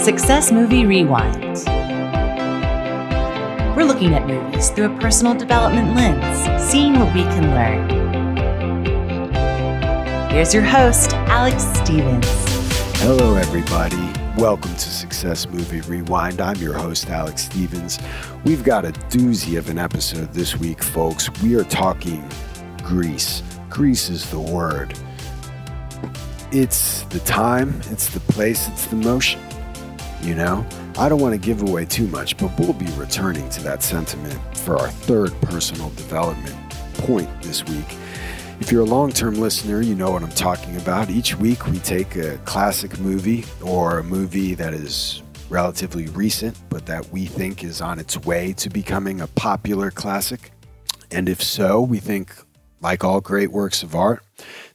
Success Movie Rewind. We're looking at movies through a personal development lens, seeing what we can learn. Here's your host, Alex Stevens. Hello, everybody. Welcome to Success Movie Rewind. I'm your host, Alex Stevens. We've got a doozy of an episode this week, folks. We are talking Grease. Grease is the word. It's the time, it's the place, it's the motion. You know, I don't want to give away too much, but we'll be returning to that sentiment for our third personal development point this week. If you're a long term listener, you know what I'm talking about. Each week we take a classic movie or a movie that is relatively recent, but that we think is on its way to becoming a popular classic. And if so, we think, like all great works of art,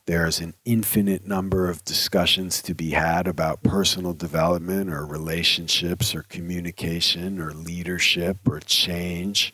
there's an infinite number of discussions to be had about personal development or relationships or communication or leadership or change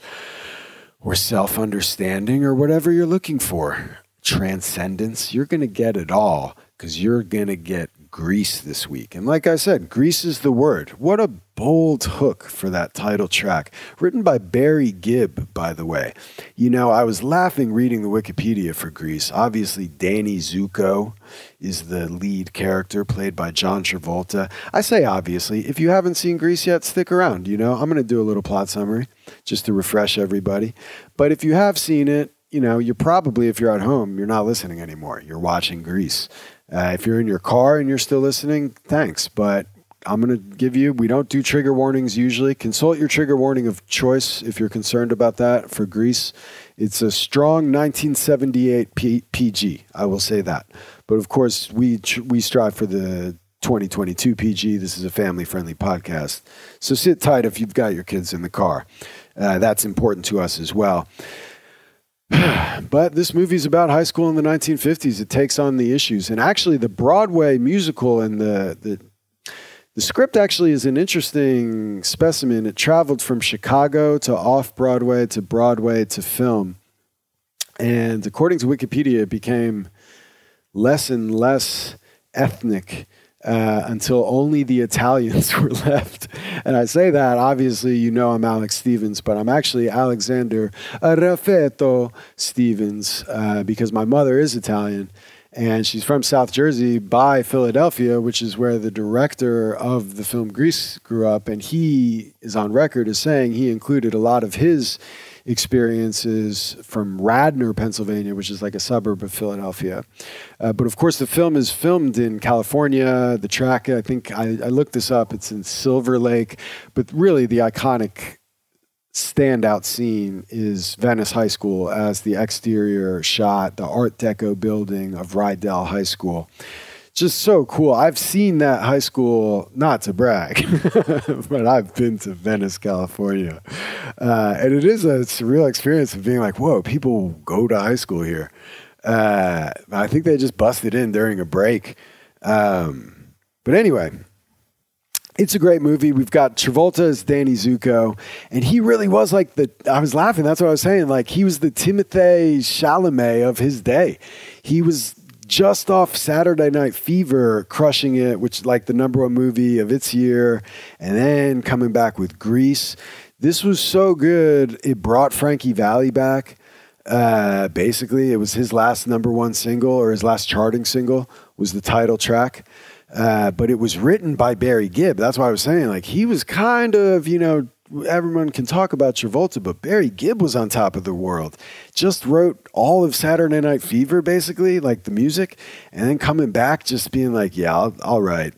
or self understanding or whatever you're looking for. Transcendence, you're going to get it all because you're going to get Grease this week. And like I said, Grease is the word. What a bold hook for that title track. Written by Barry Gibb, by the way. You know, I was laughing reading the Wikipedia for Grease. Obviously, Danny Zuko is the lead character, played by John Travolta. I say obviously. If you haven't seen Grease yet, stick around. You know, I'm going to do a little plot summary just to refresh everybody. But if you have seen it, you know, you're probably, if you're at home, you're not listening anymore. You're watching Grease. Uh, if you're in your car and you're still listening, thanks. But I'm going to give you, we don't do trigger warnings usually. Consult your trigger warning of choice if you're concerned about that for Grease. It's a strong 1978 P- PG, I will say that. But of course, we, tr- we strive for the 2022 PG. This is a family friendly podcast. So sit tight if you've got your kids in the car. Uh, that's important to us as well. but this movie is about high school in the 1950s. It takes on the issues, and actually, the Broadway musical and the the the script actually is an interesting specimen. It traveled from Chicago to off Broadway to Broadway to film, and according to Wikipedia, it became less and less ethnic uh, until only the Italians were left. And I say that, obviously, you know I'm Alex Stevens, but I'm actually Alexander Raffetto Stevens uh, because my mother is Italian. And she's from South Jersey by Philadelphia, which is where the director of the film Grease grew up. And he is on record as saying he included a lot of his experiences from Radnor, Pennsylvania, which is like a suburb of Philadelphia. Uh, but of course, the film is filmed in California. The track, I think, I, I looked this up, it's in Silver Lake. But really, the iconic standout scene is Venice High School as the exterior shot, the Art Deco building of Rydell High School just so cool. I've seen that high school, not to brag, but I've been to Venice, California. Uh, and it is a surreal experience of being like, whoa, people go to high school here. Uh, I think they just busted in during a break. Um, but anyway, it's a great movie. We've got Travolta as Danny Zuko, and he really was like the. I was laughing. That's what I was saying. Like he was the Timothée Chalamet of his day. He was just off Saturday Night Fever, crushing it, which like the number one movie of its year, and then coming back with Grease. This was so good, it brought Frankie Valli back. Uh, basically, it was his last number one single or his last charting single was the title track. Uh, but it was written by Barry Gibb. That's why I was saying, like, he was kind of, you know, everyone can talk about Travolta, but Barry Gibb was on top of the world. Just wrote all of Saturday Night Fever, basically, like the music, and then coming back, just being like, yeah, I'll, I'll write.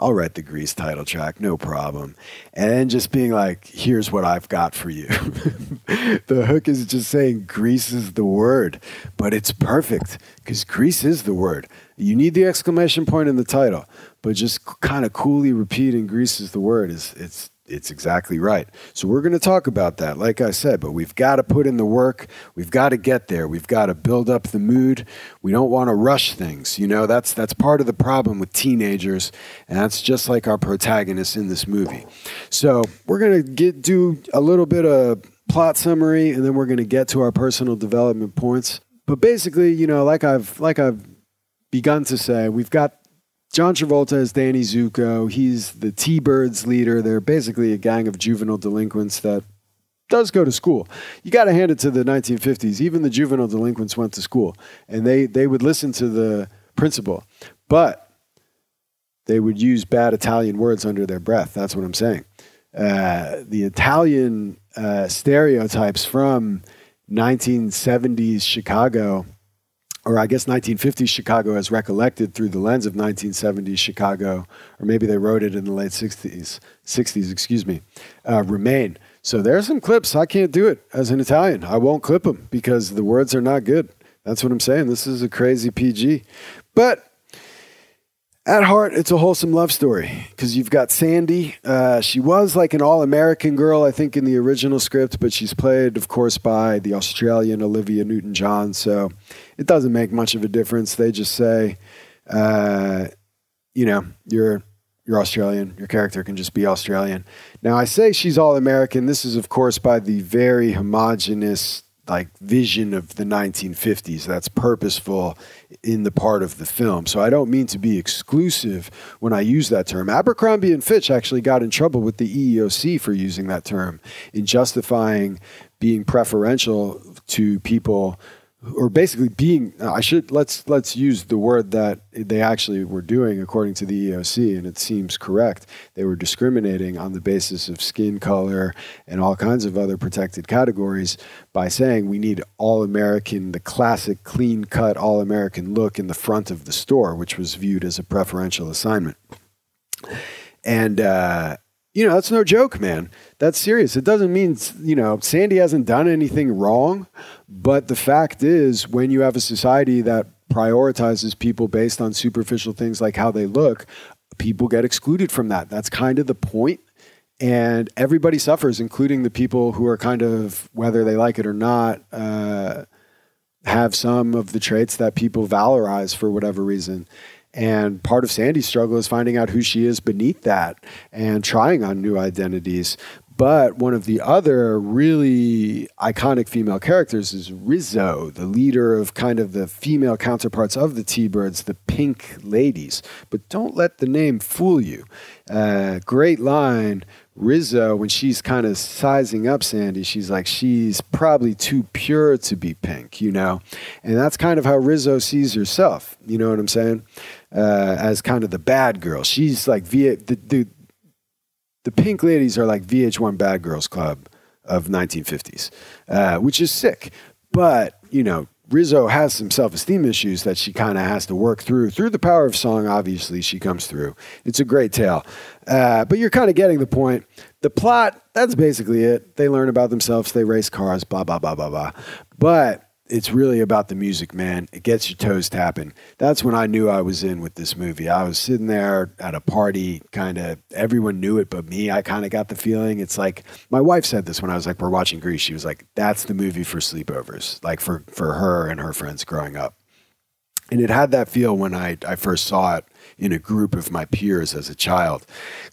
I'll write the Grease title track, no problem. And then just being like, here's what I've got for you. the hook is just saying Grease is the word, but it's perfect because Grease is the word. You need the exclamation point in the title, but just kind of coolly repeating Grease is the word is it's it's exactly right. So we're going to talk about that, like I said, but we've got to put in the work. We've got to get there. We've got to build up the mood. We don't want to rush things. You know, that's that's part of the problem with teenagers, and that's just like our protagonist in this movie. So we're going to get do a little bit of plot summary, and then we're going to get to our personal development points. But basically, you know, like I've like I've begun to say, we've got John Travolta is Danny Zuko. He's the T Birds leader. They're basically a gang of juvenile delinquents that does go to school. You got to hand it to the 1950s. Even the juvenile delinquents went to school, and they they would listen to the principal, but they would use bad Italian words under their breath. That's what I'm saying. Uh, the Italian uh, stereotypes from 1970s Chicago, or I guess 1950s Chicago as recollected through the lens of 1970s Chicago, or maybe they wrote it in the late 60s, 60s, excuse me, uh, remain. So there's some clips. I can't do it as an Italian. I won't clip them because the words are not good. That's what I'm saying. This is a crazy PG. But at heart, it's a wholesome love story because you've got Sandy. Uh, she was like an all American girl, I think, in the original script, but she's played, of course, by the Australian Olivia Newton John. So it doesn't make much of a difference. They just say, uh, you know, you're. You're Australian. Your character can just be Australian. Now, I say she's all American. This is, of course, by the very homogenous like vision of the 1950s that's purposeful in the part of the film. So I don't mean to be exclusive when I use that term. Abercrombie and Fitch actually got in trouble with the EEOC for using that term in justifying being preferential to people or basically being I should let's let's use the word that they actually were doing according to the EOC and it seems correct. They were discriminating on the basis of skin color and all kinds of other protected categories by saying we need all American the classic clean cut all American look in the front of the store which was viewed as a preferential assignment. And uh, you know that's no joke man that's serious it doesn't mean you know Sandy hasn't done anything wrong but the fact is, when you have a society that prioritizes people based on superficial things like how they look, people get excluded from that. That's kind of the point. And everybody suffers, including the people who are kind of, whether they like it or not, uh, have some of the traits that people valorize for whatever reason. And part of Sandy's struggle is finding out who she is beneath that and trying on new identities. But one of the other really iconic female characters is Rizzo, the leader of kind of the female counterparts of the T Birds, the Pink Ladies. But don't let the name fool you. Uh, great line. Rizzo, when she's kind of sizing up Sandy, she's like, she's probably too pure to be pink, you know? And that's kind of how Rizzo sees herself, you know what I'm saying? Uh, as kind of the bad girl. She's like, via, the, the, the Pink Ladies are like VH1 Bad Girls Club of 1950s, uh, which is sick. But you know, Rizzo has some self-esteem issues that she kind of has to work through. Through the power of song, obviously, she comes through. It's a great tale, uh, but you're kind of getting the point. The plot, that's basically it. They learn about themselves, they race cars, blah blah blah blah blah. But it's really about the music, man. It gets your toes tapping. That's when I knew I was in with this movie. I was sitting there at a party, kind of everyone knew it but me. I kind of got the feeling. It's like my wife said this when I was like, we're watching Grease. She was like, that's the movie for sleepovers, like for, for her and her friends growing up. And it had that feel when I, I first saw it in a group of my peers as a child.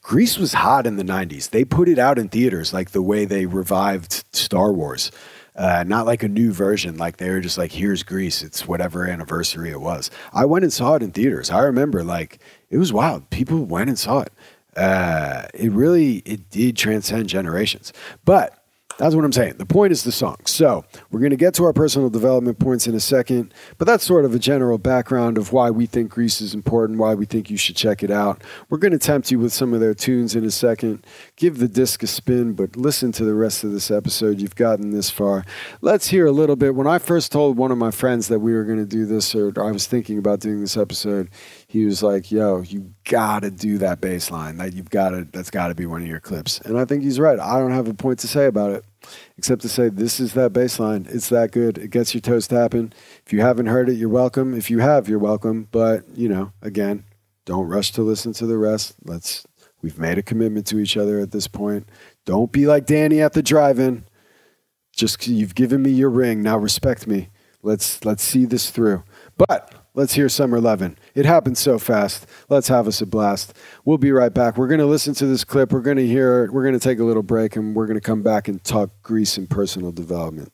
Grease was hot in the 90s. They put it out in theaters like the way they revived Star Wars. Uh, not like a new version. Like they were just like, here's Grease. It's whatever anniversary it was. I went and saw it in theaters. I remember like it was wild. People went and saw it. Uh, it really it did transcend generations. But that's what I'm saying. The point is the song. So we're going to get to our personal development points in a second, but that's sort of a general background of why we think Grease is important, why we think you should check it out. We're going to tempt you with some of their tunes in a second. Give the disc a spin, but listen to the rest of this episode. You've gotten this far. Let's hear a little bit. When I first told one of my friends that we were going to do this, or I was thinking about doing this episode, he was like, "Yo, you gotta do that bass line. That you've got to. That's got to be one of your clips." And I think he's right. I don't have a point to say about it, except to say this is that bass line. It's that good. It gets your toes tapping. If you haven't heard it, you're welcome. If you have, you're welcome. But you know, again, don't rush to listen to the rest. Let's. We've made a commitment to each other at this point. Don't be like Danny at the drive-in. Just you've given me your ring. Now respect me. Let's let's see this through. But let's hear Summer Lovin'. It happened so fast. Let's have us a blast. We'll be right back. We're going to listen to this clip. We're going to hear, we're going to take a little break, and we're going to come back and talk Grease and personal development.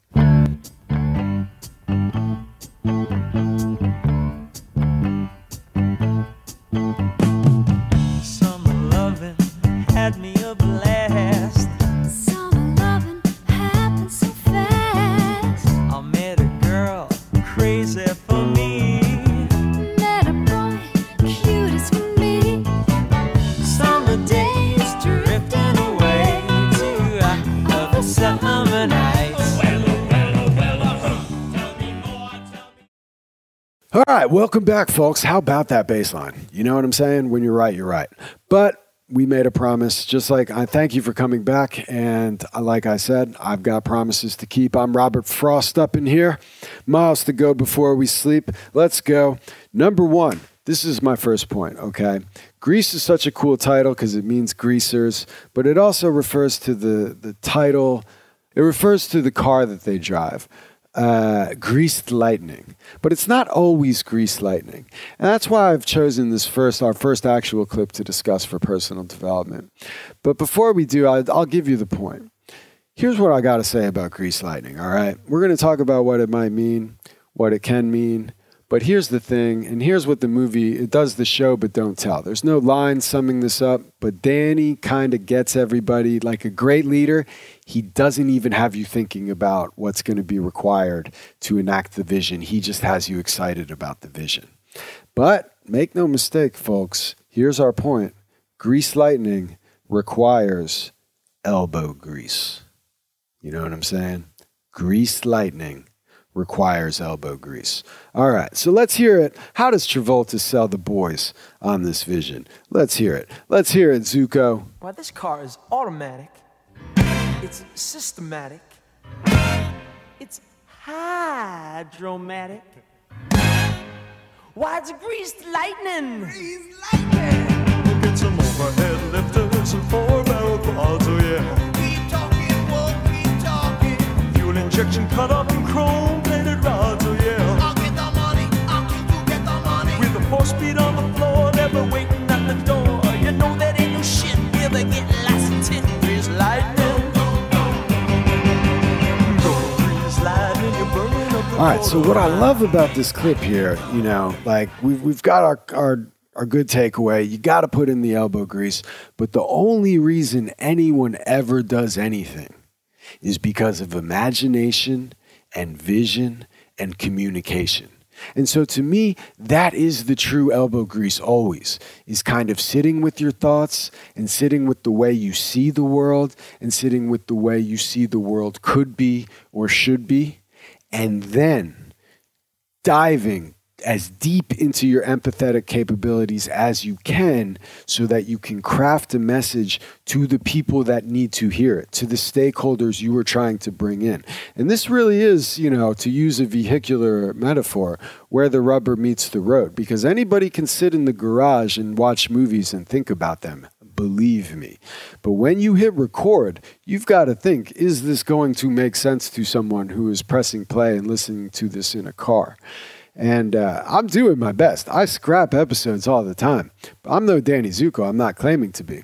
Right, welcome back, folks. How about that bass line? You know what I'm saying? When you're right, you're right. But we made a promise, just like I thank you for coming back. And like I said, I've got promises to keep. I'm Robert Frost up in here. Miles to go before we sleep. Let's go. Number one, this is my first point, okay? Grease is such a cool title because it means greasers, but it also refers to the, the title, it refers to the car that they drive uh, greased lightning, but it's not always greased lightning, and that's why I've chosen this first, our first actual clip to discuss for personal development. But before we do, I, I'll give you the point. Here's what I got to say about greased lightning. All right, we're going to talk about what it might mean, what it can mean, but here's the thing, and here's what the movie it does the show but don't tell. There's no line summing this up, but Danny kind of gets everybody like a great leader. He doesn't even have you thinking about what's going to be required to enact the vision. He just has you excited about the vision. But make no mistake, folks, here's our point. Grease lightning requires elbow grease. You know what I'm saying? Grease lightning requires elbow grease. All right, so let's hear it. How does Travolta sell the boys on this vision? Let's hear it. Let's hear it, Zuko. Well, this car is automatic. It's systematic. It's hydromatic. Why, it's greased lightning. Greased lightning. Get some overhead lifters and four barrel quads, oh yeah. Keep talking, won't keep talking. Fuel injection cut up in chrome plated rods, oh yeah. I'll get the money, I'll keep you get the money. With the four speed on the floor, never waiting at the door. You know that ain't no shit. Never get All right, so what I love about this clip here, you know, like we've we've got our our our good takeaway. You got to put in the elbow grease, but the only reason anyone ever does anything is because of imagination and vision and communication. And so to me, that is the true elbow grease always, is kind of sitting with your thoughts and sitting with the way you see the world and sitting with the way you see the world could be or should be. And then diving as deep into your empathetic capabilities as you can so that you can craft a message to the people that need to hear it, to the stakeholders you are trying to bring in. And this really is, you know, to use a vehicular metaphor, where the rubber meets the road, because anybody can sit in the garage and watch movies and think about them. Believe me. But when you hit record, you've got to think is this going to make sense to someone who is pressing play and listening to this in a car? And uh, I'm doing my best. I scrap episodes all the time. I'm no Danny Zuko. I'm not claiming to be.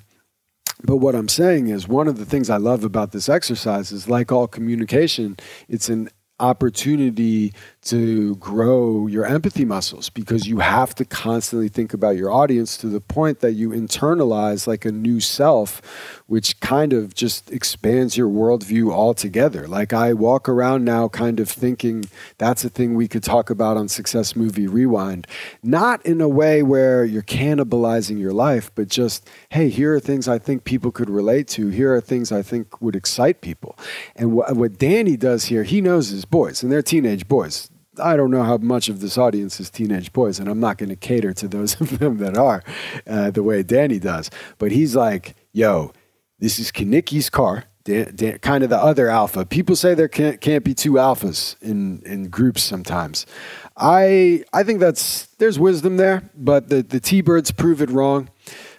But what I'm saying is, one of the things I love about this exercise is like all communication, it's an opportunity to grow your empathy muscles because you have to constantly think about your audience to the point that you internalize like a new self, which kind of just expands your worldview altogether. Like I walk around now kind of thinking that's a thing we could talk about on Success Movie Rewind, not in a way where you're cannibalizing your life, but just, hey, here are things I think people could relate to. Here are things I think would excite people. And what, what Danny does here, he knows his boys, and they're teenage boys. I don't know how much of this audience is teenage boys, and I'm not going to cater to those of them that are uh, the way Danny does. But he's like, yo, this is Kenickie's car. Dan, Dan, kind of the other alpha. People say there can't, can't be two alphas in, in groups sometimes. I I think that's there's wisdom there, but the, the T Birds prove it wrong.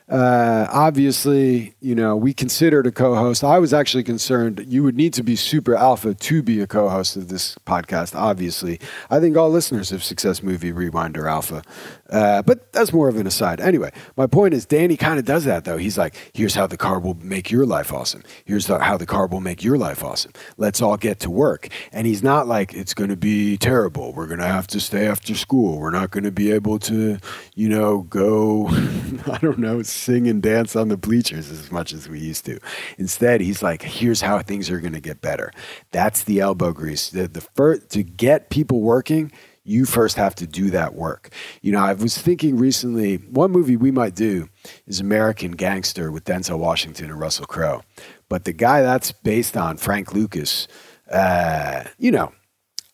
Uh, obviously, you know, we considered a co-host. I was actually concerned you would need to be super alpha to be a co-host of this podcast. Obviously, I think all listeners of Success Movie Rewind are alpha, uh, but that's more of an aside. Anyway, my point is, Danny kind of does that though. He's like, "Here's how the car will make your life awesome. Here's the, how the car will make your life awesome. Let's all get to work." And he's not like, "It's going to be terrible. We're going to have to stay after school. We're not going to be able to, you know, go, I don't know." Sing and dance on the bleachers as much as we used to. Instead, he's like, here's how things are going to get better. That's the elbow grease. The, the first, to get people working, you first have to do that work. You know, I was thinking recently, one movie we might do is American Gangster with Denzel Washington and Russell Crowe. But the guy that's based on, Frank Lucas, uh, you know,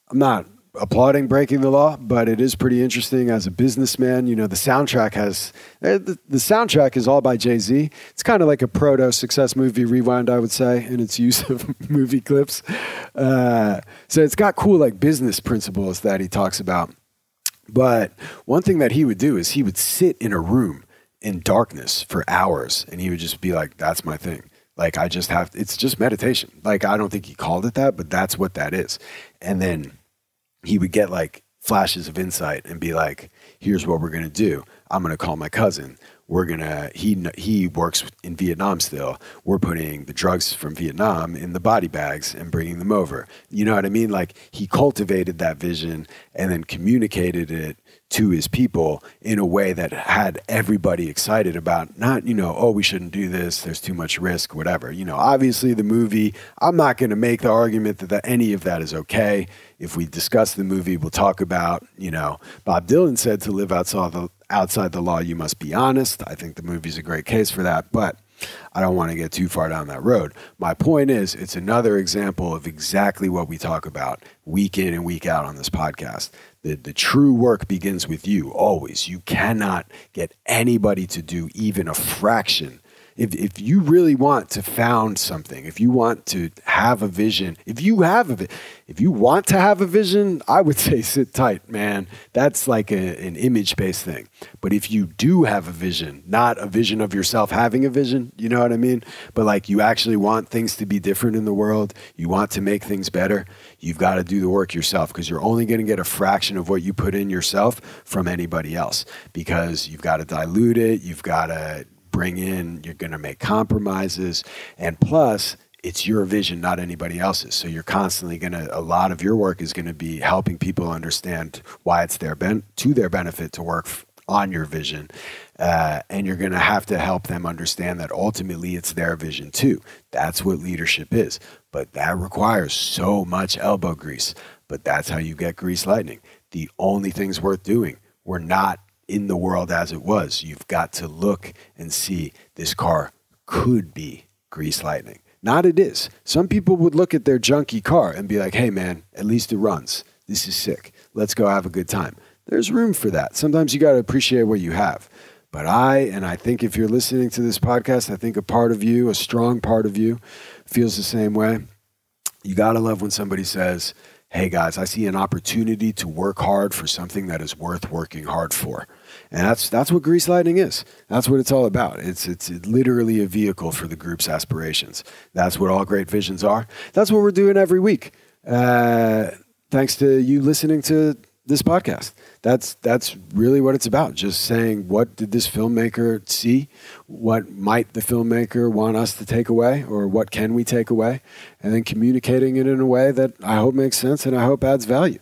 I'm not applauding breaking the law, but it is pretty interesting as a businessman. You know, the soundtrack has eh, the, the soundtrack is all by Jay Z. It's kind of like a proto success movie rewind, I would say, in its use of movie clips. Uh, so it's got cool like business principles that he talks about. But one thing that he would do is he would sit in a room in darkness for hours and he would just be like, that's my thing. Like, I just have, it's just meditation. Like, I don't think he called it that, but that's what that is. And then he would get like flashes of insight and be like, here's what we're going to do. I'm going to call my cousin. We're going to, he, he works in Vietnam still. We're putting the drugs from Vietnam in the body bags and bringing them over. You know what I mean? Like he cultivated that vision and then communicated it to his people in a way that had everybody excited about not, you know, oh, we shouldn't do this, there's too much risk, whatever. You know, obviously the movie, I'm not going to make the argument that, that any of that is okay. If we discuss the movie, we'll talk about, you know, Bob Dylan said to live outside the outside the law, you must be honest. I think the movie's a great case for that, but I don't want to get too far down that road. My point is, it's another example of exactly what we talk about week in and week out on this podcast. The, the true work begins with you, always. You cannot get anybody to do even a fraction. If, if you really want to found something, if you want to have a vision, if you have a, if you want to have a vision, I would say sit tight, man. That's like a, an image based thing. But if you do have a vision, not a vision of yourself having a vision, you know what I mean? But like you actually want things to be different in the world, you want to make things better, you've got to do the work yourself because you're only going to get a fraction of what you put in yourself from anybody else because you've got to dilute it, you've got to bring in, you're going to make compromises. And plus, it's your vision, not anybody else's. So you're constantly going to, a lot of your work is going to be helping people understand why it's their ben- to their benefit to work on your vision. Uh, and you're going to have to help them understand that ultimately it's their vision too. That's what leadership is. But that requires so much elbow grease. But that's how you get grease lightning. The only things worth doing we're not in the world as it was. You've got to look and see this car could be grease lightning. Not it is. Some people would look at their junky car and be like, hey man, at least it runs. This is sick. Let's go have a good time. There's room for that. Sometimes you got to appreciate what you have. But I, and I think if you're listening to this podcast, I think a part of you, a strong part of you, feels the same way. You got to love when somebody says, hey guys, I see an opportunity to work hard for something that is worth working hard for. And that's that's what Grease Lightning is. That's what it's all about. It's it's literally a vehicle for the group's aspirations. That's what all great visions are. That's what we're doing every week. Uh, thanks to you listening to this podcast. That's that's really what it's about. Just saying what did this filmmaker see? What might the filmmaker want us to take away or what can we take away? And then communicating it in a way that I hope makes sense and I hope adds value.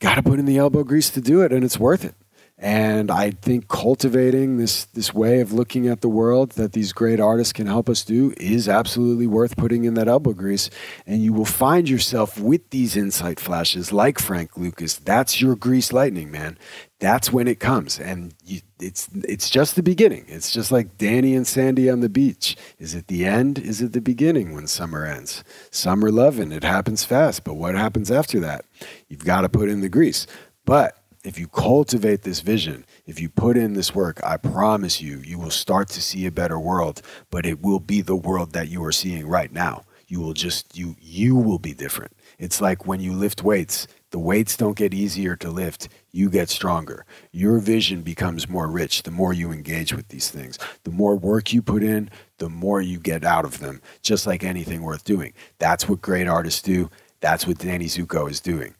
Got to put in the elbow grease to do it and it's worth it. And I think cultivating this this way of looking at the world that these great artists can help us do is absolutely worth putting in that elbow grease. And you will find yourself with these insight flashes, like Frank Lucas. That's your grease lightning, man. That's when it comes, and you, it's it's just the beginning. It's just like Danny and Sandy on the beach. Is it the end? Is it the beginning when summer ends? Summer loving, it happens fast, but what happens after that? You've got to put in the grease. But if you cultivate this vision, if you put in this work, I promise you, you will start to see a better world, but it will be the world that you are seeing right now. You will just, you, you will be different. It's like when you lift weights, the weights don't get easier to lift, you get stronger. Your vision becomes more rich the more you engage with these things. The more work you put in, the more you get out of them, just like anything worth doing. That's what great artists do. That's what Danny Zuko is doing.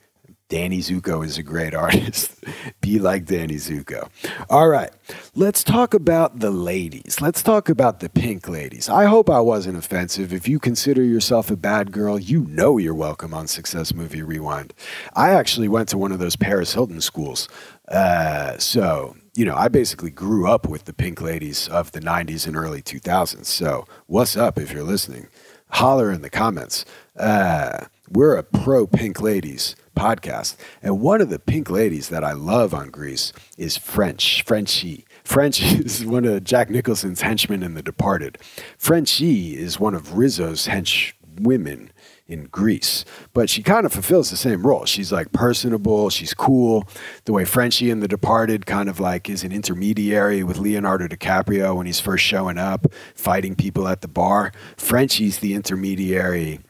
Danny Zuko is a great artist. Be like Danny Zuko. All right, let's talk about the ladies. Let's talk about the pink ladies. I hope I wasn't offensive. If you consider yourself a bad girl, you know you're welcome on Success Movie Rewind. I actually went to one of those Paris Hilton schools. Uh, so, you know, I basically grew up with the pink ladies of the 90s and early 2000s. So, what's up if you're listening? Holler in the comments. Uh, we're a pro pink ladies podcast. And one of the pink ladies that I love on Grease is French, Frenchie. French is one of Jack Nicholson's henchmen in The Departed. Frenchie is one of Rizzo's henchwomen in Grease. But she kind of fulfills the same role. She's like personable, she's cool. The way Frenchie in The Departed kind of like is an intermediary with Leonardo DiCaprio when he's first showing up, fighting people at the bar. Frenchie's the intermediary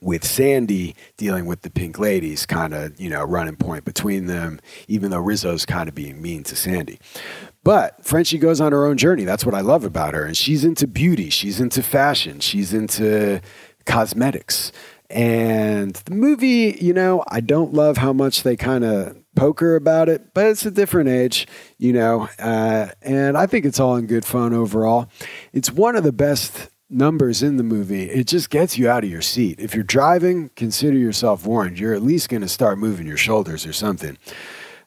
with Sandy dealing with the Pink Ladies, kind of, you know, running point between them, even though Rizzo's kind of being mean to Sandy. But Frenchie goes on her own journey. That's what I love about her. And she's into beauty, she's into fashion, she's into cosmetics. And the movie, you know, I don't love how much they kind of poker about it, but it's a different age, you know, uh, and I think it's all in good fun overall. It's one of the best numbers in the movie. It just gets you out of your seat. If you're driving, consider yourself warned. You're at least going to start moving your shoulders or something.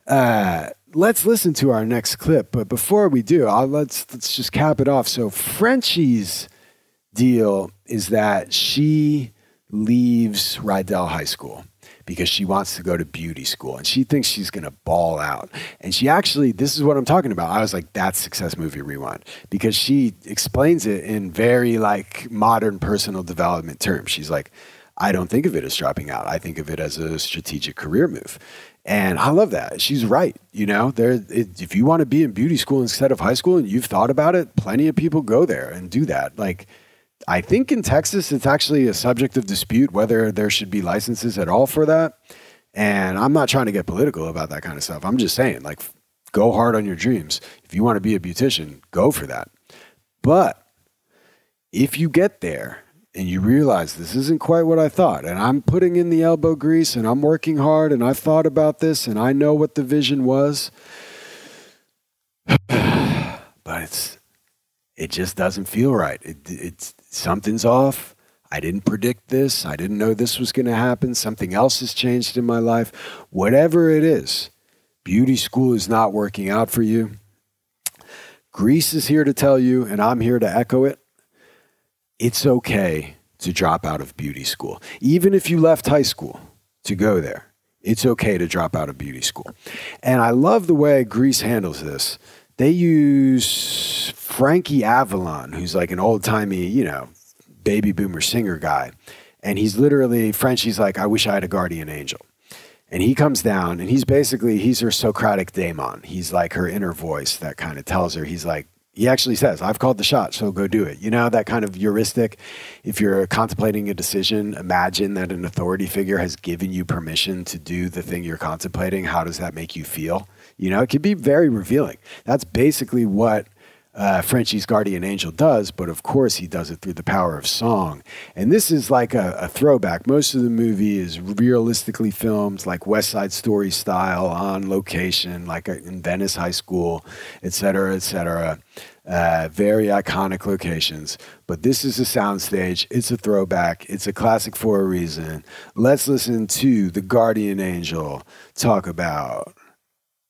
Uh, let's listen to our next clip, but before we do, I'll, let's let's just cap it off. So Frenchie's deal is that she leaves Rydell High School because she wants to go to beauty school and she thinks she's going to ball out. And she actually, this is what I'm talking about. I was like, that's Success Movie Rewind because she explains it in very like modern personal development terms. She's like, I don't think of it as dropping out. I think of it as a strategic career move. And I love that. She's right. You know, there, it, if you want to be in beauty school instead of high school and you've thought about it, plenty of people go there and do that. Like, I think in Texas, it's actually a subject of dispute whether there should be licenses at all for that. And I'm not trying to get political about that kind of stuff. I'm just saying, like, go hard on your dreams. If you want to be a beautician, go for that. But if you get there and you realize this isn't quite what I thought, and I'm putting in the elbow grease and I'm working hard and I've thought about this and I know what the vision was, but it's it just doesn't feel right. It, it's something's off. I didn't predict this. I didn't know this was going to happen. Something else has changed in my life. Whatever it is, beauty school is not working out for you. Grease is here to tell you, and I'm here to echo it. It's okay to drop out of beauty school. Even if you left high school to go there, it's okay to drop out of beauty school. And I love the way Grease handles this. They use Frankie Avalon, who's like an old timey, you know, baby boomer singer guy. And he's literally, Frenchie's like, I wish I had a guardian angel. And he comes down and he's basically, he's her Socratic daemon. He's like her inner voice that kind of tells her, he's like, he actually says, I've called the shot, so go do it. You know, that kind of heuristic. If you're contemplating a decision, imagine that an authority figure has given you permission to do the thing you're contemplating. How does that make you feel? You know, it can be very revealing. That's basically what uh, Frenchie's guardian angel does, but of course he does it through the power of song. And this is like a, a throwback. Most of the movie is realistically filmed, like West Side Story style, on location, like uh, in Venice High School, et cetera, et cetera. Uh, very iconic locations, but this is a soundstage. It's a throwback. It's a classic for a reason. Let's listen to the Guardian Angel talk about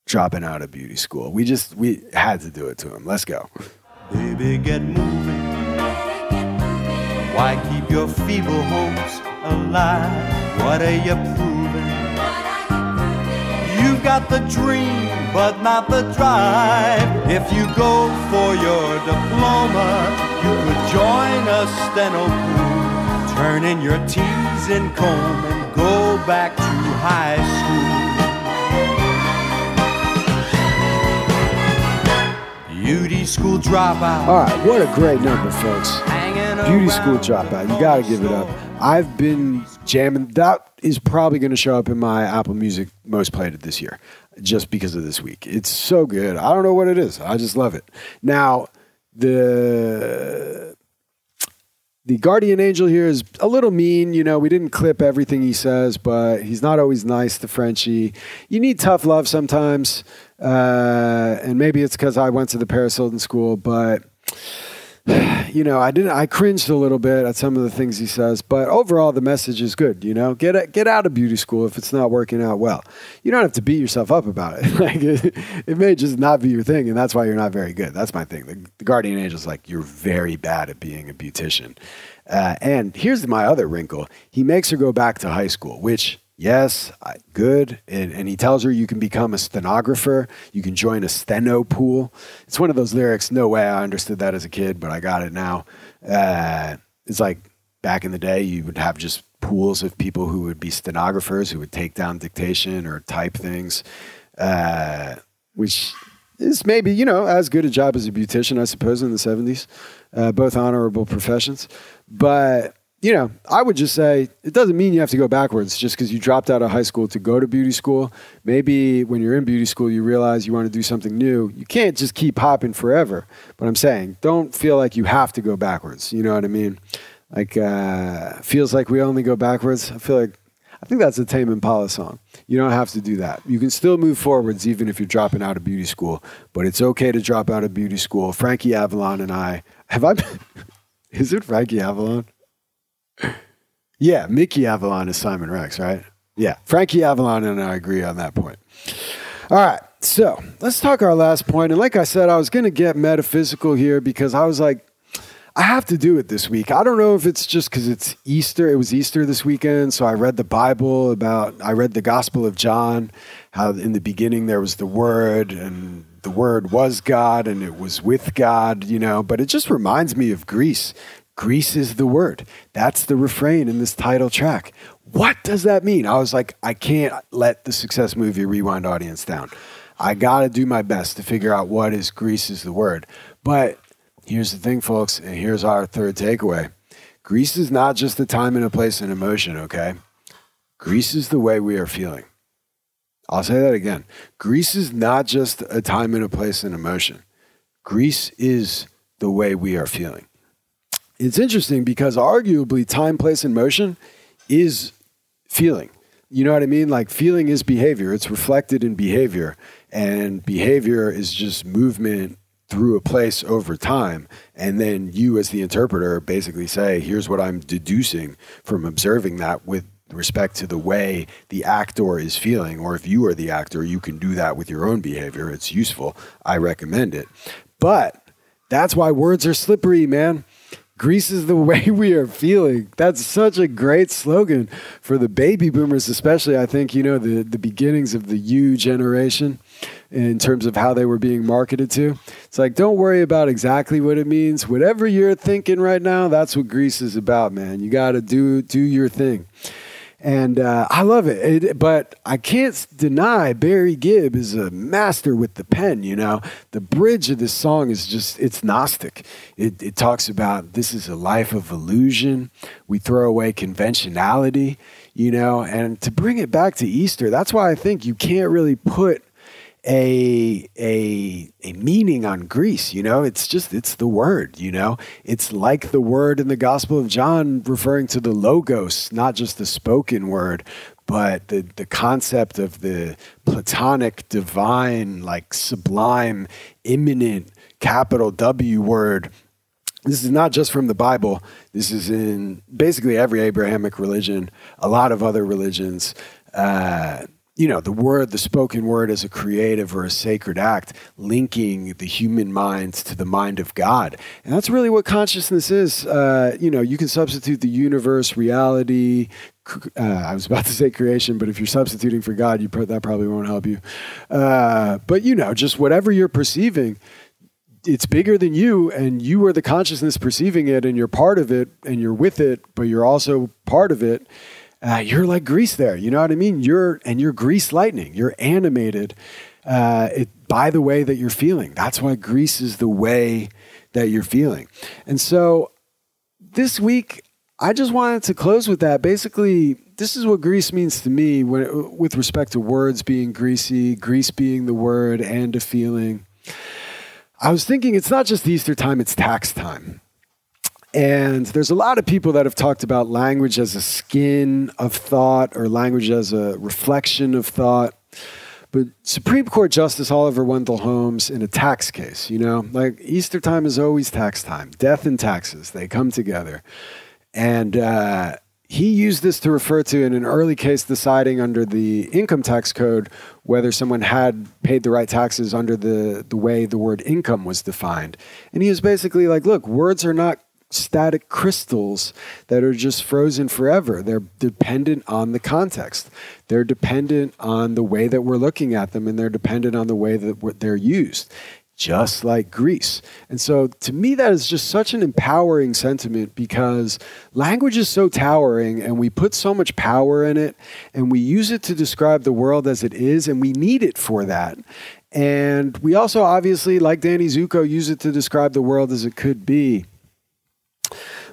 dropping out of beauty school. We just we had to do it to him. Let's go. Baby, get moving. Why keep your feeble hopes alive? What are you proving? You've got the dream, but not the drive. If you go for your diploma, you could join a steno crew. Turn in your T's and comb and go back to high school. Beauty school dropout. All right, what a great number, folks. Beauty school dropout. You got to give it up. I've been jamming. That is probably going to show up in my Apple Music most played this year, just because of this week. It's so good. I don't know what it is. I just love it. Now, the the guardian angel here is a little mean. You know, we didn't clip everything he says, but he's not always nice to Frenchie. You need tough love sometimes. Uh, and maybe it's because I went to the Paris Hilton school, but you know, I didn't. I cringed a little bit at some of the things he says, but overall, the message is good. You know, get get out of beauty school if it's not working out well. You don't have to beat yourself up about it. like it, it may just not be your thing, and that's why you're not very good. That's my thing. The, the guardian angel's like you're very bad at being a beautician. Uh, and here's my other wrinkle: he makes her go back to high school, which Yes, good. And, and he tells her you can become a stenographer. You can join a steno pool. It's one of those lyrics. No way I understood that as a kid, but I got it now. Uh, it's like back in the day, you would have just pools of people who would be stenographers who would take down dictation or type things, uh, which is maybe you know as good a job as a beautician, I suppose, in the seventies. Uh, both honorable professions, but you know, I would just say it doesn't mean you have to go backwards just because you dropped out of high school to go to beauty school. Maybe when you're in beauty school, you realize you want to do something new. You can't just keep hopping forever. But I'm saying, don't feel like you have to go backwards. You know what I mean? Like, uh, feels like we only go backwards. I feel like, I think that's a Tame Impala song. You don't have to do that. You can still move forwards even if you're dropping out of beauty school. But it's okay to drop out of beauty school. Frankie Avalon and I, have I been, is it Frankie Avalon? Yeah, Mickey Avalon is Simon Rex, right? Yeah, Frankie Avalon and I agree on that point. All right, so let's talk our last point. And like I said, I was going to get metaphysical here because I was like, I have to do it this week. I don't know if it's just because it's Easter. It was Easter this weekend, so I read the Bible about. I read the Gospel of John, how in the beginning there was the Word, and the Word was God, and it was with God. You know, but it just reminds me of Grease. Grease is the word. That's the refrain in this title track. What does that mean? I was like, I can't let the success movie rewind audience down. I got to do my best to figure out what is Grease is the word. But here's the thing, folks, and here's our third takeaway Grease is not just a time and a place and emotion, okay? Grease is the way we are feeling. I'll say that again. Grease is not just a time and a place and emotion. Grease is the way we are feeling it's interesting because arguably time, place, and motion is feeling. You know what I mean? Like feeling is behavior. It's reflected in behavior. And behavior is just movement through a place over time. And then you, as the interpreter, basically say, here's what I'm deducing from observing that with respect to the way the actor is feeling. Or if you are the actor, you can do that with your own behavior. It's useful. I recommend it. But that's why words are slippery, man. Grease is the way we are feeling. That's such a great slogan for the baby boomers, especially. I think, you know, the, the beginnings of the U generation in terms of how they were being marketed to. It's like, don't worry about exactly what it means. Whatever you're thinking right now, that's what Grease is about, man. You got to do, do your thing and uh, I love it. it. But I can't deny Barry Gibb is a master with the pen. You know, the bridge of this song is just—it's Gnostic. It, it talks about this is a life of illusion. We throw away conventionality. You know, and to bring it back to Easter, that's why I think you can't really put a a a meaning on Grease, you know? It's just it's the word, you know? It's like the word in the Gospel of John referring to the logos, not just the spoken word, but the the concept of the platonic divine like sublime immanent capital W word this is not just from the Bible. This is in basically every Abrahamic religion, a lot of other religions. Uh, you know, the word, the spoken word as a creative or a sacred act, linking the human mind to the mind of God. And that's really what consciousness is. Uh, you know, you can substitute the universe, reality. Uh, I was about to say creation, but if you're substituting for God, you pro- that probably won't help you. Uh, but, you know, just whatever you're perceiving, it's bigger than you and you are the consciousness perceiving it and you're part of it and you're with it but you're also part of it uh, you're like grease there. You know what I mean? You're and you're grease lightning. You're animated uh, it, by the way that you're feeling. That's why grease is the way that you're feeling. And so this week, I just wanted to close with that. Basically, this is what grease means to me when, with respect to words being greasy, grease being the word and a feeling. I was thinking it's not just Easter time, it's tax time. And there's a lot of people that have talked about language as a skin of thought or language as a reflection of thought. But Supreme Court Justice Oliver Wendell Holmes in a tax case, you know, like Easter time is always tax time, death and taxes, they come together. And uh, he used this to refer to in an early case deciding under the income tax code whether someone had paid the right taxes under the, the way the word income was defined. And he was basically like, look, words are not static crystals that are just frozen forever. They're dependent on the context. They're dependent on the way that we're looking at them, and they're dependent on the way that they're used. just like Grease. And so to me, that is just such an empowering sentiment because language is so towering and we put so much power in it and we use it to describe the world as it is and we need it for that. And we also obviously, like Danny Zuko, use it to describe the world as it could be.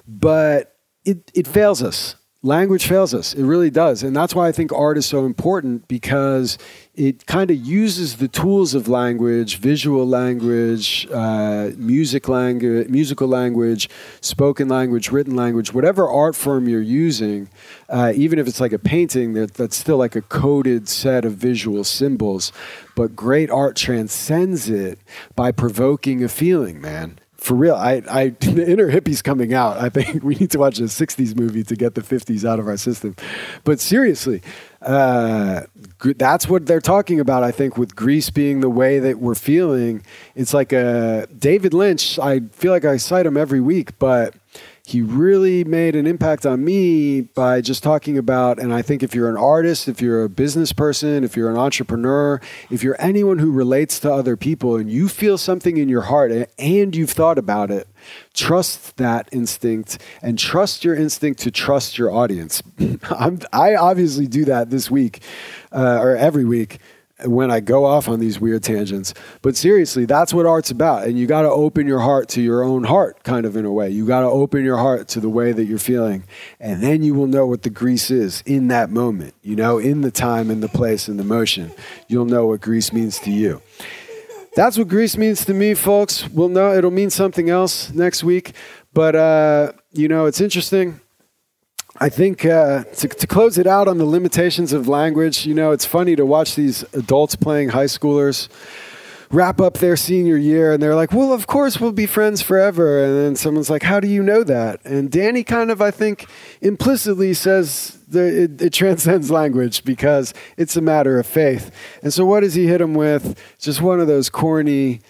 But it, it fails us language fails us. It really does. And that's why I think art is so important because it kind of uses the tools of language, visual language, uh, music language, musical language, spoken language, written language, whatever art form you're using, uh, even if it's like a painting, that, that's still like a coded set of visual symbols. But great art transcends it by provoking a feeling, man for real, I, I, the inner hippie's coming out. I think we need to watch a '60s movie to get the '50s out of our system. But seriously, uh, that's what they're talking about. I think with Grease being the way that we're feeling, it's like a David Lynch. I feel like I cite him every week, but he really made an impact on me by just talking about and i think if you're an artist if you're a business person if you're an entrepreneur if you're anyone who relates to other people and you feel something in your heart and you've thought about it trust that instinct and trust your instinct to trust your audience. I obviously do that this week uh, or every week when I go off on these weird tangents. But seriously, that's what art's about. And you got to open your heart to your own heart, kind of in a way. You got to open your heart to the way that you're feeling. And then you will know what the grease is in that moment, you know, in the time, in the place, in the motion. You'll know what grease means to you. That's what grease means to me, folks. We'll know it'll mean something else next week. But, uh, you know, it's interesting I think uh, to, to, close it out on the limitations of language, you know, it's funny to watch these adults playing high schoolers wrap up their senior year and they're like, well, of course we'll be friends forever. And then someone's like, how do you know that? And Danny kind of, I think, implicitly says it, it transcends language because it's a matter of faith. And so what does he hit him with? Just one of those corny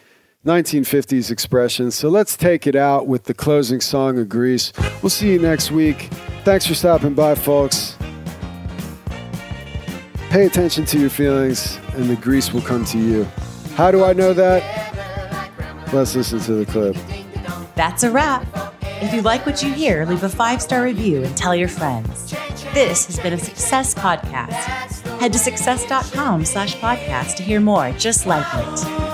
1950s expressions. So let's take it out with the closing song of Grease. We'll see you next week. Thanks for stopping by, folks. Pay attention to your feelings, and the grease will come to you. How do I know that? Let's listen to the clip. That's a wrap. If you like what you hear, leave a five star review and tell your friends. This has been a Success Podcast. Head to success.com slash podcast to hear more just like it.